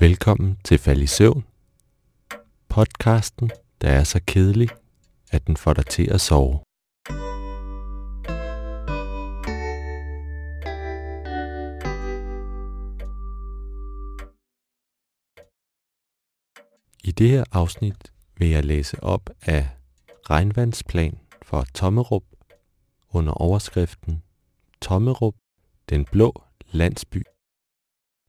Velkommen til Fald i Søvn, podcasten, der er så kedelig, at den får dig til at sove. I det her afsnit vil jeg læse op af regnvandsplan for Tommerup under overskriften Tommerup, den blå landsby.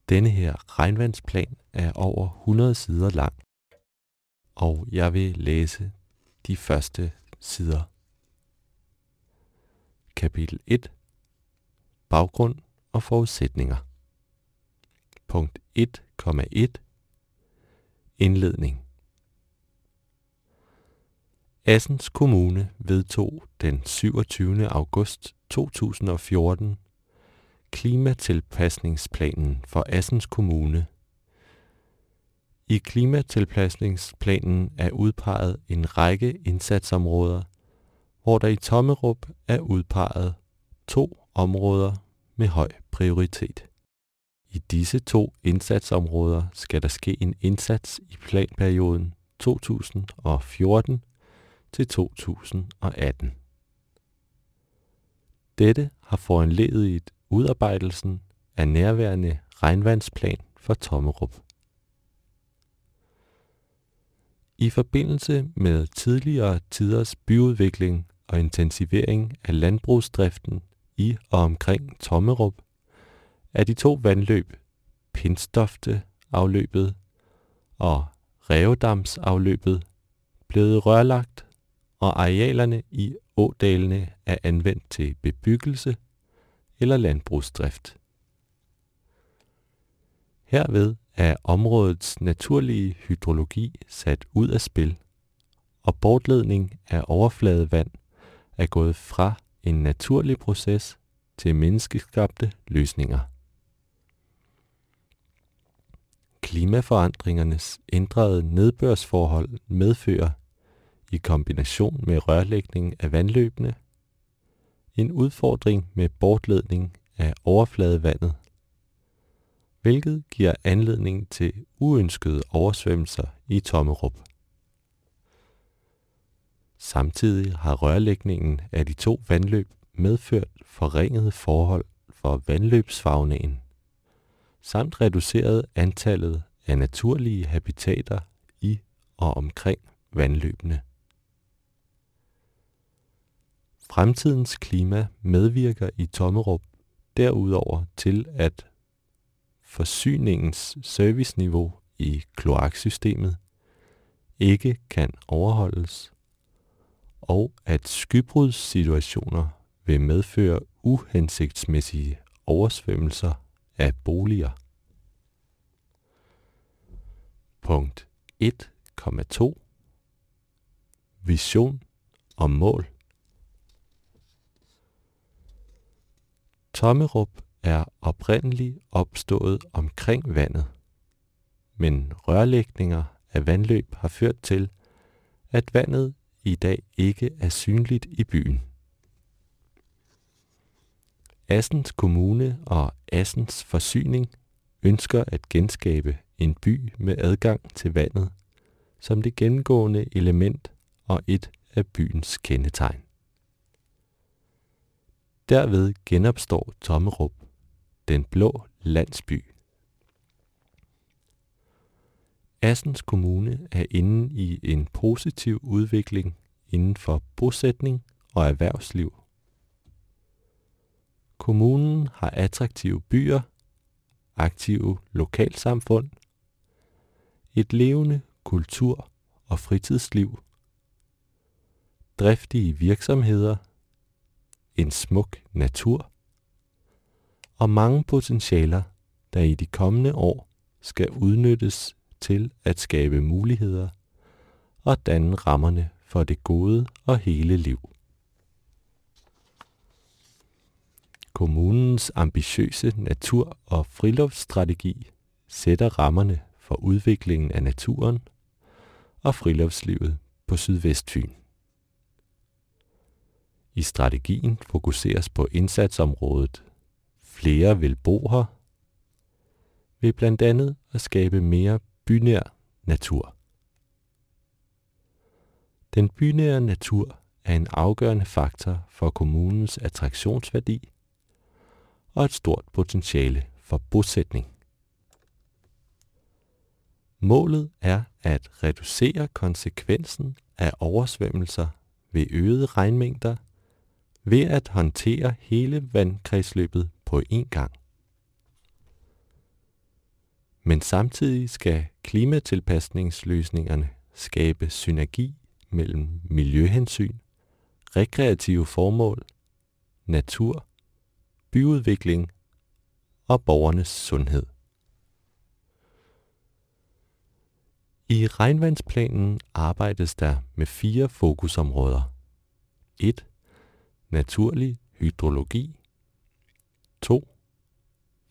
Denne her regnvandsplan er over 100 sider lang, og jeg vil læse de første sider. Kapitel 1 Baggrund og forudsætninger Punkt 1,1 Indledning Assens Kommune vedtog den 27. august 2014 klimatilpasningsplanen for Assens Kommune. I klimatilpasningsplanen er udpeget en række indsatsområder, hvor der i Tommerup er udpeget to områder med høj prioritet. I disse to indsatsområder skal der ske en indsats i planperioden 2014 til 2018. Dette har foranledet udarbejdelsen af nærværende regnvandsplan for Tommerup. I forbindelse med tidligere tiders byudvikling og intensivering af landbrugsdriften i og omkring Tommerup, er de to vandløb, Pindstofte afløbet og Revedamsafløbet, blevet rørlagt, og arealerne i ådalene er anvendt til bebyggelse eller landbrugsdrift. Herved er områdets naturlige hydrologi sat ud af spil, og bortledning af overfladevand er gået fra en naturlig proces til menneskeskabte løsninger. Klimaforandringernes ændrede nedbørsforhold medfører, i kombination med rørlægning af vandløbene, en udfordring med bortledning af overfladevandet, hvilket giver anledning til uønskede oversvømmelser i Tommerup. Samtidig har rørlægningen af de to vandløb medført forringede forhold for vandløbsfagningen, samt reduceret antallet af naturlige habitater i og omkring vandløbene. Fremtidens klima medvirker i Tommerup derudover til, at forsyningens serviceniveau i kloaksystemet ikke kan overholdes, og at skybrudssituationer vil medføre uhensigtsmæssige oversvømmelser af boliger. Punkt 1,2 Vision og mål Tommerup er oprindeligt opstået omkring vandet, men rørlægninger af vandløb har ført til, at vandet i dag ikke er synligt i byen. Assens Kommune og Assens Forsyning ønsker at genskabe en by med adgang til vandet som det gennemgående element og et af byens kendetegn. Derved genopstår Tommerup, den blå landsby. Assens Kommune er inde i en positiv udvikling inden for bosætning og erhvervsliv. Kommunen har attraktive byer, aktive lokalsamfund, et levende kultur- og fritidsliv, driftige virksomheder en smuk natur og mange potentialer, der i de kommende år skal udnyttes til at skabe muligheder og danne rammerne for det gode og hele liv. Kommunens ambitiøse natur- og friluftsstrategi sætter rammerne for udviklingen af naturen og friluftslivet på Sydvestfyn. I strategien fokuseres på indsatsområdet Flere vil bo her, ved blandt andet at skabe mere bynær natur. Den bynære natur er en afgørende faktor for kommunens attraktionsværdi og et stort potentiale for bosætning. Målet er at reducere konsekvensen af oversvømmelser ved øgede regnmængder ved at håndtere hele vandkredsløbet på én gang. Men samtidig skal klimatilpasningsløsningerne skabe synergi mellem miljøhensyn, rekreative formål, natur, byudvikling og borgernes sundhed. I regnvandsplanen arbejdes der med fire fokusområder. 1. Naturlig hydrologi. 2.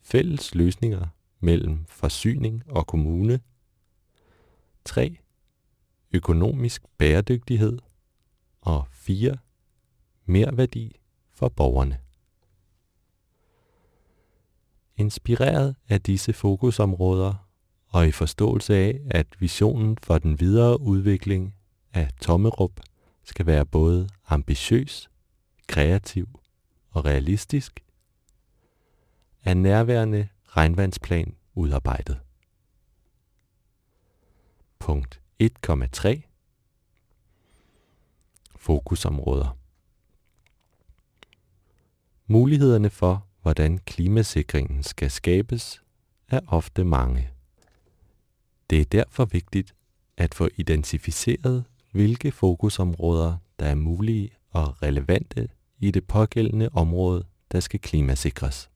Fælles løsninger mellem forsyning og kommune. 3. Økonomisk bæredygtighed. Og 4. Merværdi for borgerne. Inspireret af disse fokusområder og i forståelse af, at visionen for den videre udvikling af Tommerup skal være både ambitiøs, kreativ og realistisk, er nærværende regnvandsplan udarbejdet. Punkt 1,3 Fokusområder Mulighederne for, hvordan klimasikringen skal skabes, er ofte mange. Det er derfor vigtigt at få identificeret, hvilke fokusområder, der er mulige og relevante i det pågældende område, der skal klimasikres.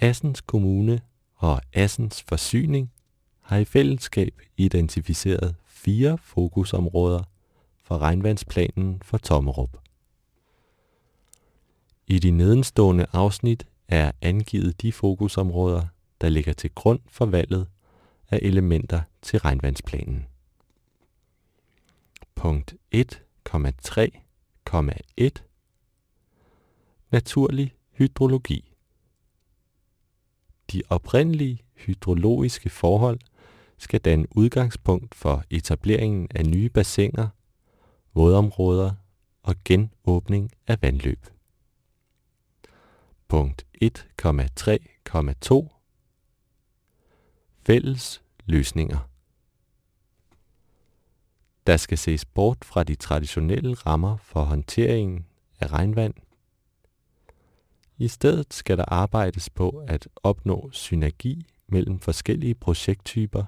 Assens Kommune og Assens Forsyning har i fællesskab identificeret fire fokusområder for regnvandsplanen for Tommerup. I de nedenstående afsnit er angivet de fokusområder, der ligger til grund for valget af elementer til regnvandsplanen. Punkt 1. Naturlig hydrologi De oprindelige hydrologiske forhold skal danne udgangspunkt for etableringen af nye bassiner, vådområder og genåbning af vandløb. Punkt 1,3,2 Fælles løsninger der skal ses bort fra de traditionelle rammer for håndteringen af regnvand. I stedet skal der arbejdes på at opnå synergi mellem forskellige projekttyper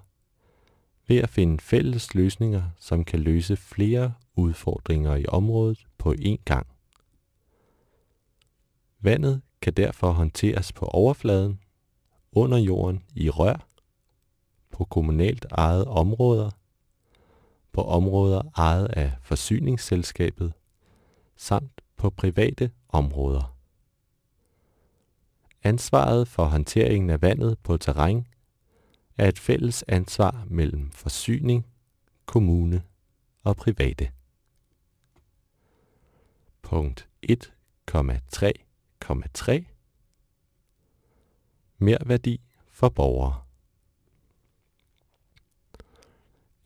ved at finde fælles løsninger, som kan løse flere udfordringer i området på én gang. Vandet kan derfor håndteres på overfladen, under jorden i rør, på kommunalt ejede områder, på områder ejet af forsyningsselskabet, samt på private områder. Ansvaret for håndteringen af vandet på terræn er et fælles ansvar mellem forsyning, kommune og private. Punkt 1,3,3 Merværdi for borgere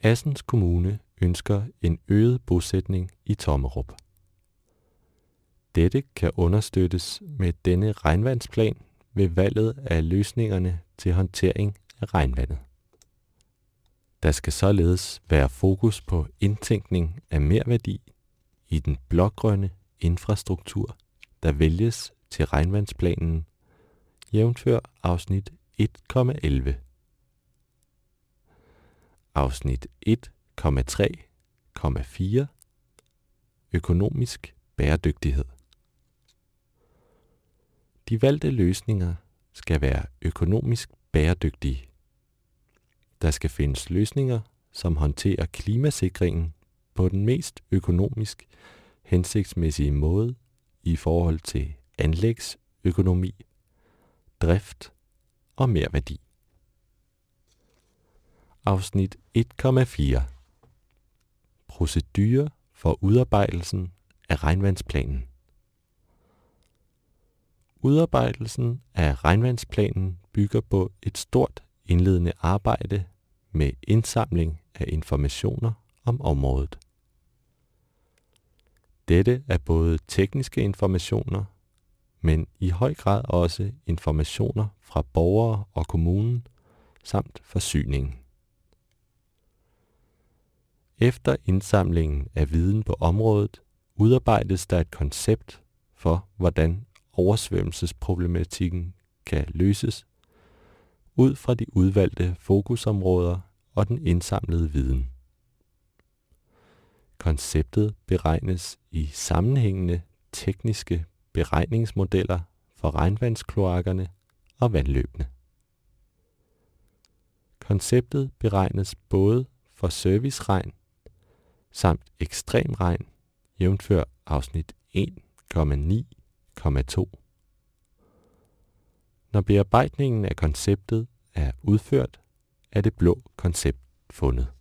Assens Kommune ønsker en øget bosætning i Tommerup. Dette kan understøttes med denne regnvandsplan ved valget af løsningerne til håndtering af regnvandet. Der skal således være fokus på indtænkning af merværdi i den blågrønne infrastruktur, der vælges til regnvandsplanen, jævnfør afsnit 1,11. Afsnit 1,3,4 Økonomisk bæredygtighed De valgte løsninger skal være økonomisk bæredygtige. Der skal findes løsninger, som håndterer klimasikringen på den mest økonomisk hensigtsmæssige måde i forhold til anlægsøkonomi, drift og merværdi. Afsnit 1,4 Procedure for udarbejdelsen af regnvandsplanen Udarbejdelsen af regnvandsplanen bygger på et stort indledende arbejde med indsamling af informationer om området. Dette er både tekniske informationer, men i høj grad også informationer fra borgere og kommunen samt forsyningen. Efter indsamlingen af viden på området udarbejdes der et koncept for, hvordan oversvømmelsesproblematikken kan løses ud fra de udvalgte fokusområder og den indsamlede viden. Konceptet beregnes i sammenhængende tekniske beregningsmodeller for regnvandskloakkerne og vandløbene. Konceptet beregnes både for serviceregn samt ekstrem regn, jævnfør afsnit 1,9,2. Når bearbejdningen af konceptet er udført, er det blå koncept fundet.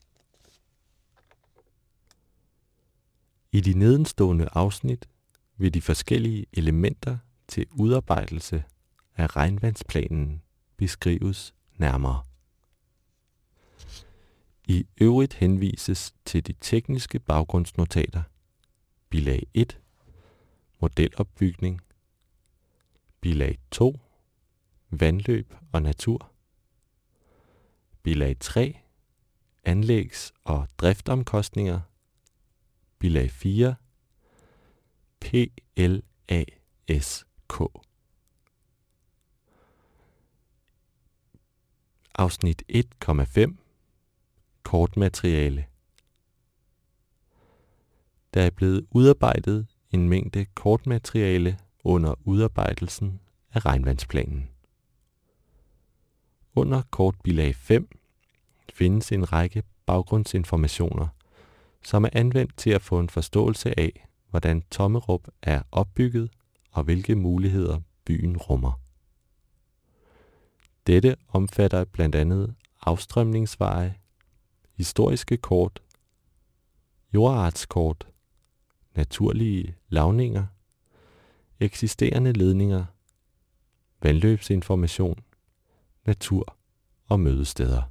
I de nedenstående afsnit vil de forskellige elementer til udarbejdelse af regnvandsplanen beskrives nærmere. I øvrigt henvises til de tekniske baggrundsnotater, bilag 1, modelopbygning, bilag 2, vandløb og natur, bilag 3, anlægs- og driftomkostninger, bilag 4, PLASK. Afsnit 1,5 Kortmateriale Der er blevet udarbejdet en mængde kortmateriale under udarbejdelsen af regnvandsplanen. Under kortbilag 5 findes en række baggrundsinformationer, som er anvendt til at få en forståelse af, hvordan Tommerup er opbygget og hvilke muligheder byen rummer. Dette omfatter blandt andet afstrømningsveje, historiske kort, jordartskort, naturlige lavninger, eksisterende ledninger, vandløbsinformation, natur og mødesteder.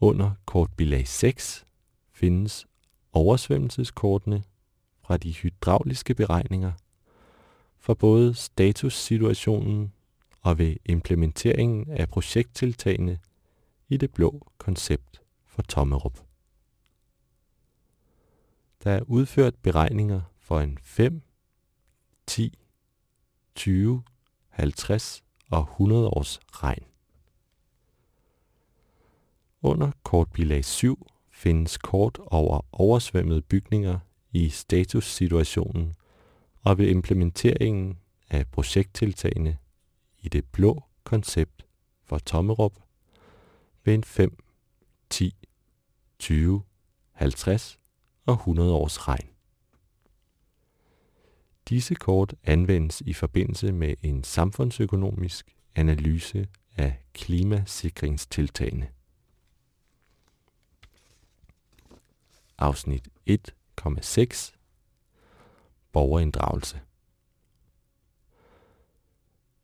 Under kortbilag 6 findes oversvømmelseskortene fra de hydrauliske beregninger for både statussituationen og ved implementeringen af projekttiltagene i det blå koncept for Tommerup. Der er udført beregninger for en 5, 10, 20, 50 og 100 års regn. Under kortbilag 7 findes kort over oversvømmede bygninger i statussituationen og ved implementeringen af projekttiltagene i det blå koncept for Tommerup en 5, 10, 20, 50 og 100 års regn. Disse kort anvendes i forbindelse med en samfundsøkonomisk analyse af klimasikringstiltagene. Afsnit 1,6 Borgerinddragelse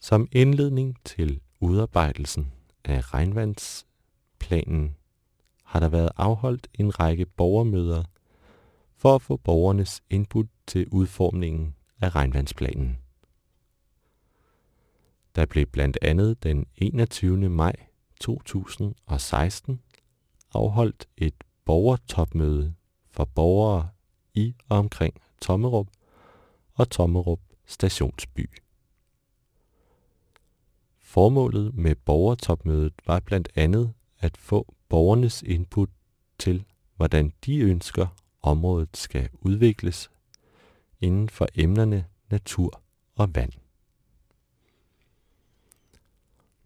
Som indledning til udarbejdelsen af regnvands planen har der været afholdt en række borgermøder for at få borgernes input til udformningen af regnvandsplanen. Der blev blandt andet den 21. maj 2016 afholdt et borgertopmøde for borgere i og omkring Tommerup og Tommerup stationsby. Formålet med borgertopmødet var blandt andet at få borgernes input til, hvordan de ønsker området skal udvikles inden for emnerne natur og vand.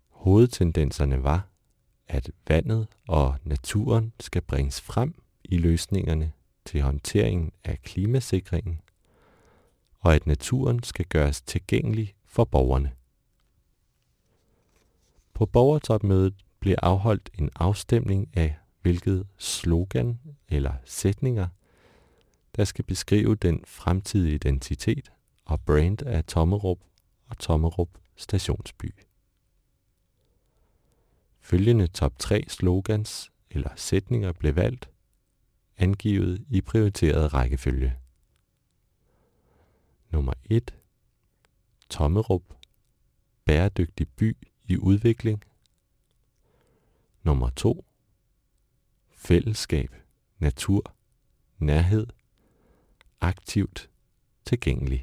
Hovedtendenserne var, at vandet og naturen skal bringes frem i løsningerne til håndteringen af klimasikringen, og at naturen skal gøres tilgængelig for borgerne. På borgertopmødet bliver afholdt en afstemning af, hvilket slogan eller sætninger, der skal beskrive den fremtidige identitet og brand af Tommerup og Tommerup Stationsby. Følgende top 3 slogans eller sætninger blev valgt, angivet i prioriteret rækkefølge. Nummer 1. Tommerup. Bæredygtig by i udvikling. Nummer 2. Fællesskab, natur, nærhed, aktivt, tilgængelig.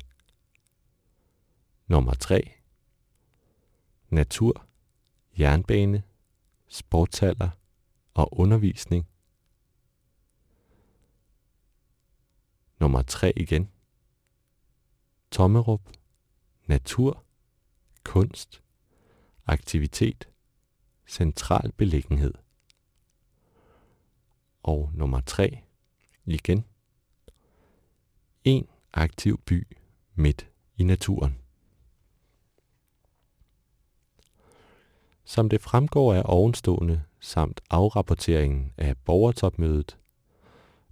Nummer 3. Natur, jernbane, sportshaller. Og undervisning. Nummer 3 igen. Tommerup, natur, kunst, aktivitet, central beliggenhed. Og nummer 3 igen. En aktiv by midt i naturen. Som det fremgår af ovenstående samt afrapporteringen af borgertopmødet,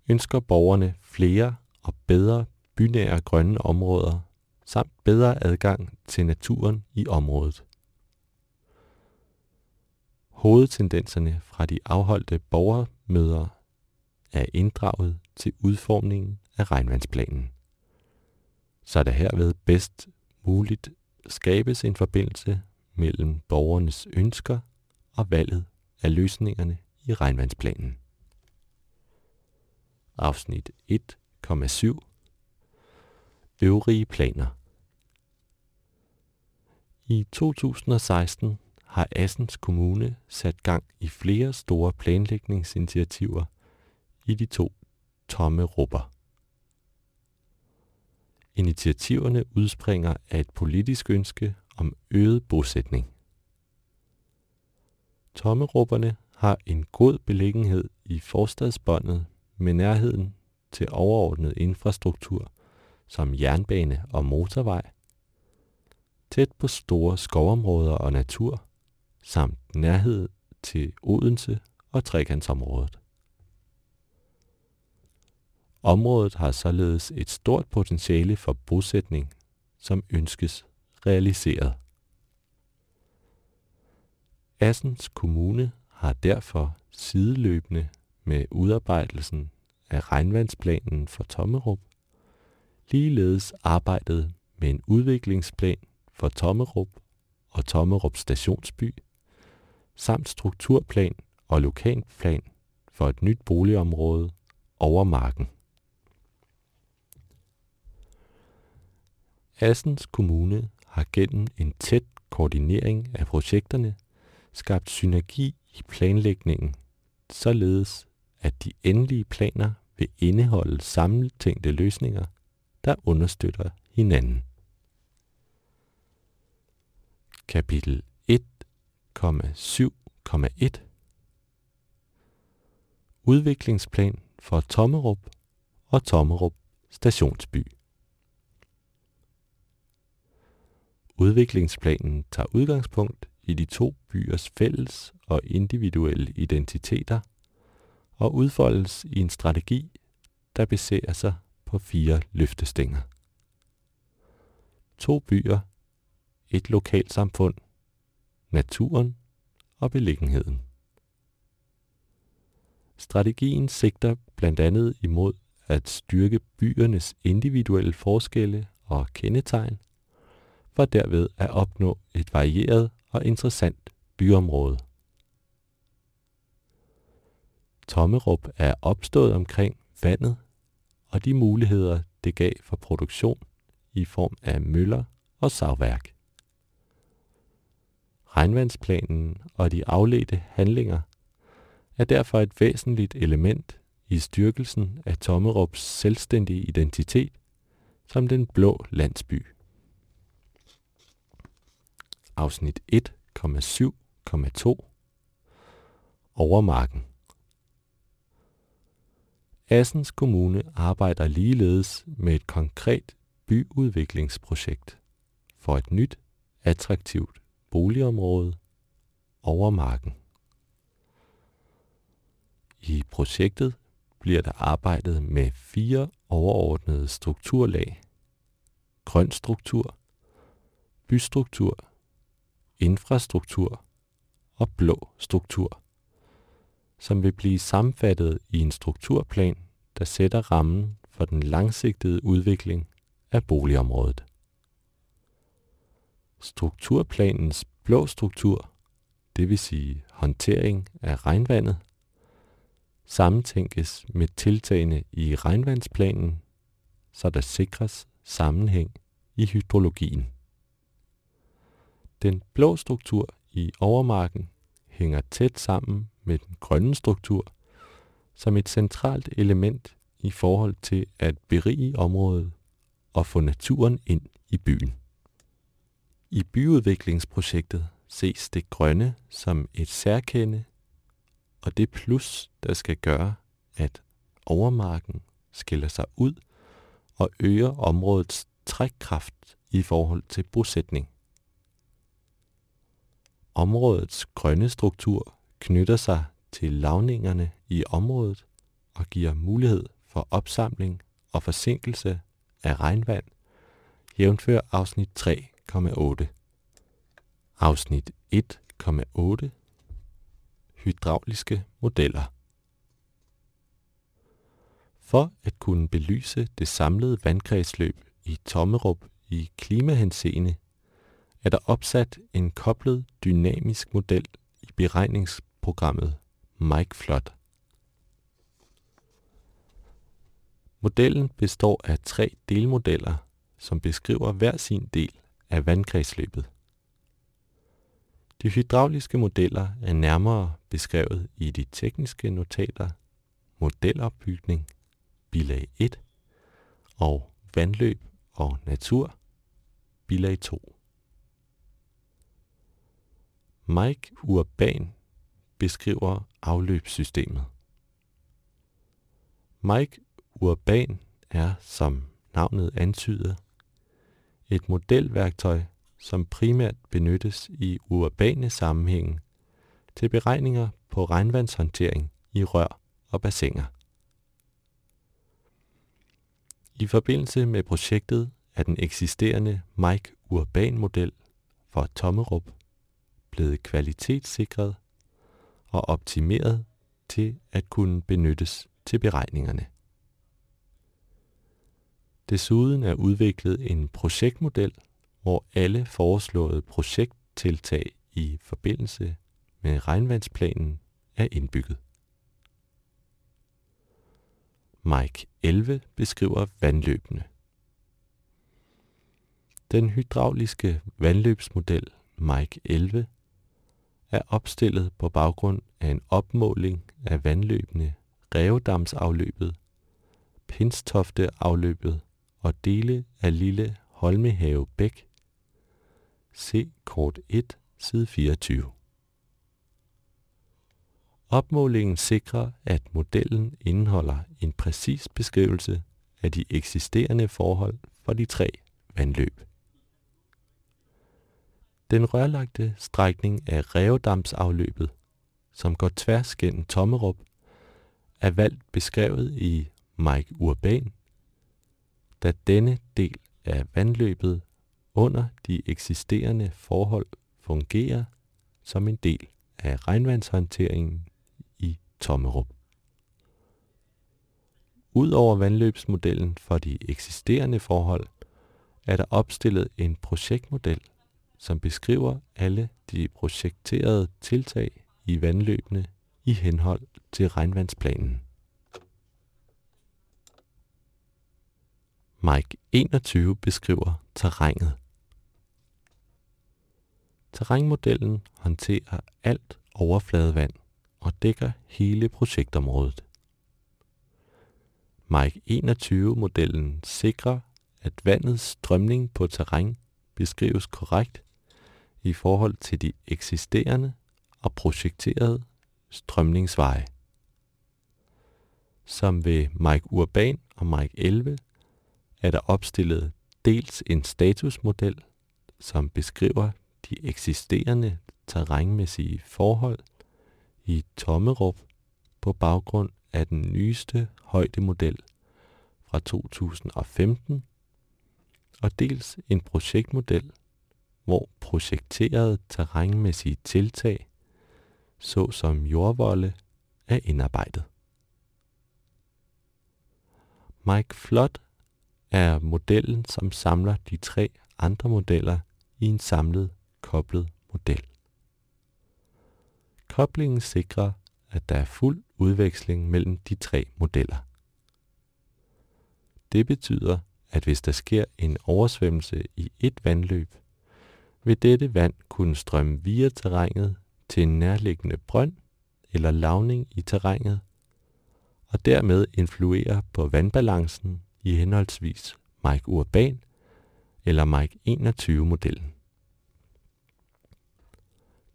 ønsker borgerne flere og bedre bynære grønne områder samt bedre adgang til naturen i området. Hovedtendenserne fra de afholdte borgermøder er inddraget til udformningen af regnvandsplanen, så der herved bedst muligt skabes en forbindelse mellem borgernes ønsker og valget af løsningerne i regnvandsplanen. Afsnit 1,7 Øvrige planer. I 2016 har Assens Kommune sat gang i flere store planlægningsinitiativer i de to tomme rupper. Initiativerne udspringer af et politisk ønske om øget bosætning. Tommerupperne har en god beliggenhed i forstadsbåndet med nærheden til overordnet infrastruktur som jernbane og motorvej, tæt på store skovområder og natur, samt nærhed til Odense og trekantsområdet. Området har således et stort potentiale for bosætning, som ønskes realiseret. Assens Kommune har derfor sideløbende med udarbejdelsen af regnvandsplanen for Tommerup, ligeledes arbejdet med en udviklingsplan for Tommerup og Tommerup Stationsby, samt strukturplan og lokalplan for et nyt boligområde over marken. Assens Kommune har gennem en tæt koordinering af projekterne skabt synergi i planlægningen, således at de endelige planer vil indeholde sammentænkte løsninger, der understøtter hinanden. Kapitel 1,7,1 Udviklingsplan for Tommerup og Tommerup Stationsby Udviklingsplanen tager udgangspunkt i de to byers fælles og individuelle identiteter og udfoldes i en strategi, der baserer sig på fire løftestænger. To byer, et lokalsamfund, naturen og beliggenheden. Strategien sigter blandt andet imod at styrke byernes individuelle forskelle og kendetegn – for derved at opnå et varieret og interessant byområde. Tommerup er opstået omkring vandet og de muligheder, det gav for produktion i form af møller og savværk. Regnvandsplanen og de afledte handlinger er derfor et væsentligt element i styrkelsen af Tommerups selvstændige identitet som den blå landsby. Afsnit 1,7,2 Overmarken. Assens Kommune arbejder ligeledes med et konkret byudviklingsprojekt for et nyt, attraktivt boligområde over marken. I projektet bliver der arbejdet med fire overordnede strukturlag. grøn struktur, bystruktur, infrastruktur og blå struktur, som vil blive sammenfattet i en strukturplan, der sætter rammen for den langsigtede udvikling af boligområdet. Strukturplanens blå struktur, det vil sige håndtering af regnvandet, sammentænkes med tiltagene i regnvandsplanen, så der sikres sammenhæng i hydrologien. Den blå struktur i overmarken hænger tæt sammen med den grønne struktur som et centralt element i forhold til at berige området og få naturen ind i byen. I byudviklingsprojektet ses det grønne som et særkende, og det plus, der skal gøre, at overmarken skiller sig ud og øger områdets trækkraft i forhold til bosætning. Områdets grønne struktur knytter sig til lavningerne i området og giver mulighed for opsamling og forsinkelse af regnvand, jævnfør afsnit 1,8. Afsnit 1,8 Hydrauliske modeller For at kunne belyse det samlede vandkredsløb i Tommerup i klimahenseende, er der opsat en koblet dynamisk model i beregningsprogrammet MikeFlot. Modellen består af tre delmodeller, som beskriver hver sin del af vandkredsløbet. De hydrauliske modeller er nærmere beskrevet i de tekniske notater Modelopbygning, bilag 1 og Vandløb og natur, bilag 2. Mike Urban beskriver afløbssystemet. Mike Urban er, som navnet antyder, et modelværktøj, som primært benyttes i urbane sammenhænge til beregninger på regnvandshåndtering i rør og bassiner. I forbindelse med projektet er den eksisterende Mike Urban-model for Tommerup blevet kvalitetssikret og optimeret til at kunne benyttes til beregningerne. Desuden er udviklet en projektmodel, hvor alle foreslåede projekttiltag i forbindelse med regnvandsplanen er indbygget. Mike 11 beskriver vandløbene. Den hydrauliske vandløbsmodel Mike 11 er opstillet på baggrund af en opmåling af vandløbene Revedamsafløbet, Pinstofteafløbet afløbet og dele af Lille Holmehave Bæk. Se kort 1, side 24. Opmålingen sikrer, at modellen indeholder en præcis beskrivelse af de eksisterende forhold for de tre vandløb. Den rørlagte strækning af Revedamsafløbet, som går tværs gennem Tommerup, er valgt beskrevet i Mike Urban, da denne del af vandløbet under de eksisterende forhold fungerer som en del af regnvandshåndteringen i Tommerup. Udover vandløbsmodellen for de eksisterende forhold, er der opstillet en projektmodel som beskriver alle de projekterede tiltag i vandløbene i henhold til regnvandsplanen. Mike 21 beskriver terrænet. Terrænmodellen håndterer alt overfladevand og dækker hele projektområdet. Mike 21-modellen sikrer, at vandets strømning på terræn beskrives korrekt i forhold til de eksisterende og projekterede strømningsveje. Som ved Mike Urban og Mike 11 er der opstillet dels en statusmodel, som beskriver de eksisterende terrænmæssige forhold i Tommerup på baggrund af den nyeste højdemodel fra 2015, og dels en projektmodel, hvor projekterede terrænmæssige tiltag, såsom jordvolde, er indarbejdet. Mike Flot er modellen, som samler de tre andre modeller i en samlet koblet model. Koblingen sikrer, at der er fuld udveksling mellem de tre modeller. Det betyder, at hvis der sker en oversvømmelse i et vandløb, vil dette vand kunne strømme via terrænet til en nærliggende brønd eller lavning i terrænet, og dermed influere på vandbalancen i henholdsvis Mike Urban eller Mike 21-modellen.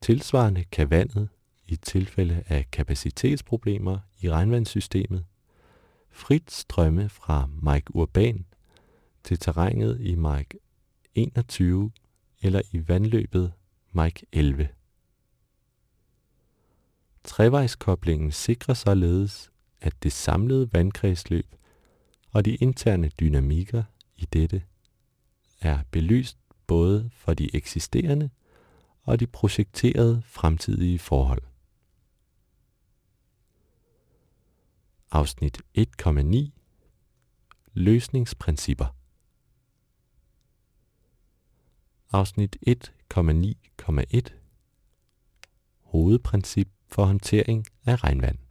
Tilsvarende kan vandet i tilfælde af kapacitetsproblemer i regnvandssystemet frit strømme fra Mike Urban til terrænet i Mike 21 eller i vandløbet Mike 11. Trevejskoblingen sikrer således, at det samlede vandkredsløb og de interne dynamikker i dette er belyst både for de eksisterende og de projekterede fremtidige forhold. Afsnit 1,9 Løsningsprincipper. Afsnit 1,9,1 Hovedprincip for håndtering af regnvand.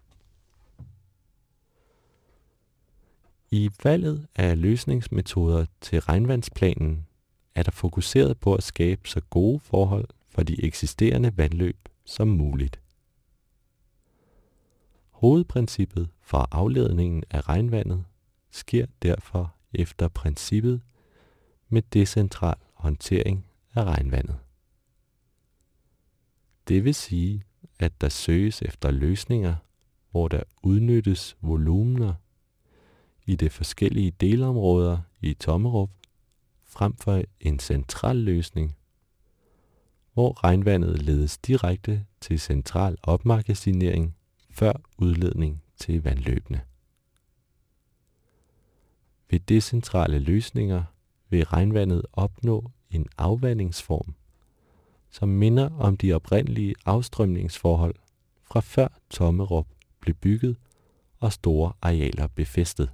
I valget af løsningsmetoder til regnvandsplanen er der fokuseret på at skabe så gode forhold for de eksisterende vandløb som muligt. Hovedprincippet for afledningen af regnvandet sker derfor efter princippet med decentral håndtering af regnvandet. Det vil sige, at der søges efter løsninger, hvor der udnyttes volumener i de forskellige delområder i Tommerup, frem for en central løsning, hvor regnvandet ledes direkte til central opmagasinering før udledning til vandløbene. Ved decentrale løsninger vil regnvandet opnå en afvandingsform, som minder om de oprindelige afstrømningsforhold fra før Tommerup blev bygget og store arealer befæstet.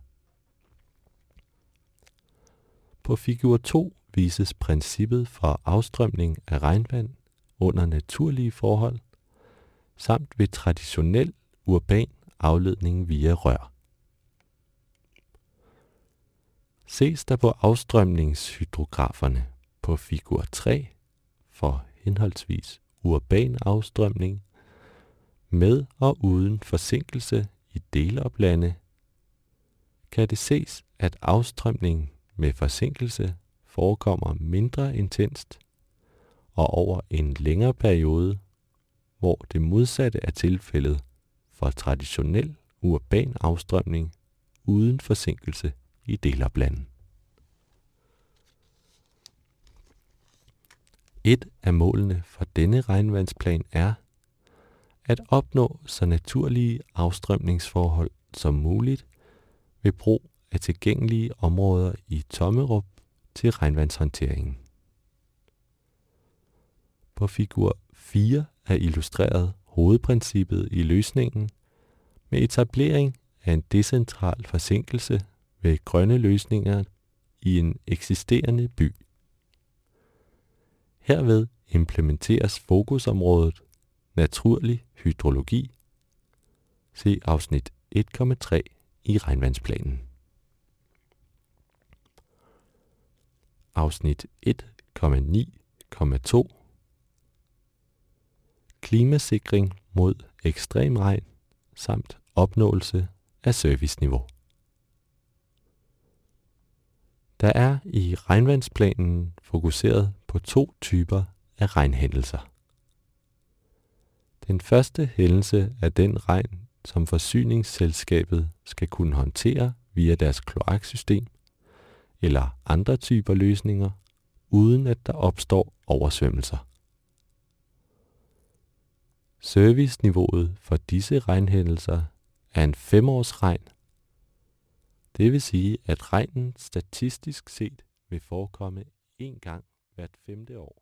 På figur 2 vises princippet for afstrømning af regnvand under naturlige forhold, samt ved traditionel urban afledning via rør. Ses der på afstrømningshydrograferne på figur 3 for henholdsvis urban afstrømning med og uden forsinkelse i deloplande, kan det ses, at afstrømningen med forsinkelse forekommer mindre intenst og over en længere periode, hvor det modsatte er tilfældet for traditionel urban afstrømning uden forsinkelse i deloplanden. Et af målene for denne regnvandsplan er at opnå så naturlige afstrømningsforhold som muligt ved brug af tilgængelige områder i Tommerup til regnvandshåndteringen. På figur 4 er illustreret hovedprincippet i løsningen med etablering af en decentral forsinkelse ved grønne løsninger i en eksisterende by. Herved implementeres fokusområdet naturlig hydrologi. Se afsnit 1,3 i regnvandsplanen. Afsnit 1,9,2 Klimasikring mod ekstrem regn samt opnåelse af serviceniveau. Der er i regnvandsplanen fokuseret på to typer af regnhændelser. Den første hændelse er den regn, som forsyningsselskabet skal kunne håndtere via deres kloaksystem eller andre typer løsninger, uden at der opstår oversvømmelser. Serviceniveauet for disse regnhændelser er en femårsregn. Det vil sige, at regnen statistisk set vil forekomme en gang hvert femte år.